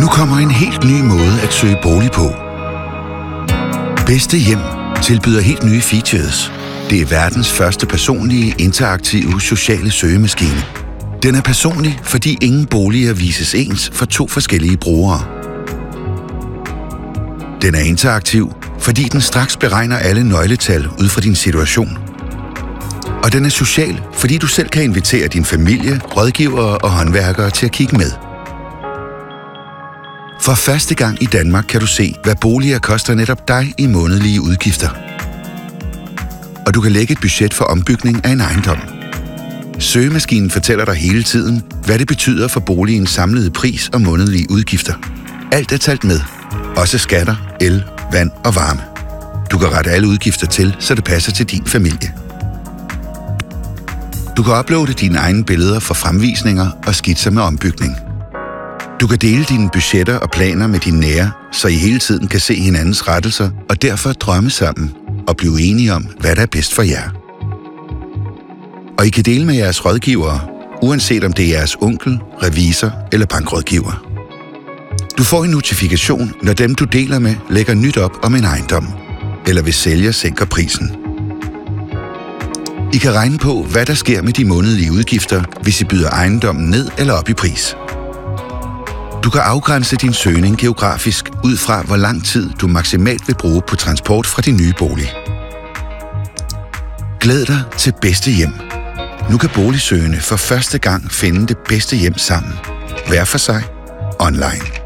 Nu kommer en helt ny måde at søge bolig på. Bedste Hjem tilbyder helt nye features. Det er verdens første personlige, interaktive, sociale søgemaskine. Den er personlig, fordi ingen boliger vises ens for to forskellige brugere. Den er interaktiv, fordi den straks beregner alle nøgletal ud fra din situation. Og den er social, fordi du selv kan invitere din familie, rådgivere og håndværkere til at kigge med. For første gang i Danmark kan du se, hvad boliger koster netop dig i månedlige udgifter. Og du kan lægge et budget for ombygning af en ejendom. Søgemaskinen fortæller dig hele tiden, hvad det betyder for boligens samlede pris og månedlige udgifter. Alt er talt med. Også skatter, el, vand og varme. Du kan rette alle udgifter til, så det passer til din familie. Du kan uploade dine egne billeder for fremvisninger og skitser med ombygning. Du kan dele dine budgetter og planer med dine nære, så I hele tiden kan se hinandens rettelser og derfor drømme sammen og blive enige om, hvad der er bedst for jer. Og I kan dele med jeres rådgivere, uanset om det er jeres onkel, revisor eller bankrådgiver. Du får en notifikation, når dem du deler med lægger nyt op om en ejendom, eller hvis sælger sænker prisen. I kan regne på, hvad der sker med de månedlige udgifter, hvis I byder ejendommen ned eller op i pris. Du kan afgrænse din søgning geografisk ud fra, hvor lang tid du maksimalt vil bruge på transport fra din nye bolig. Glæd dig til bedste hjem. Nu kan boligsøgende for første gang finde det bedste hjem sammen. Hver for sig. Online.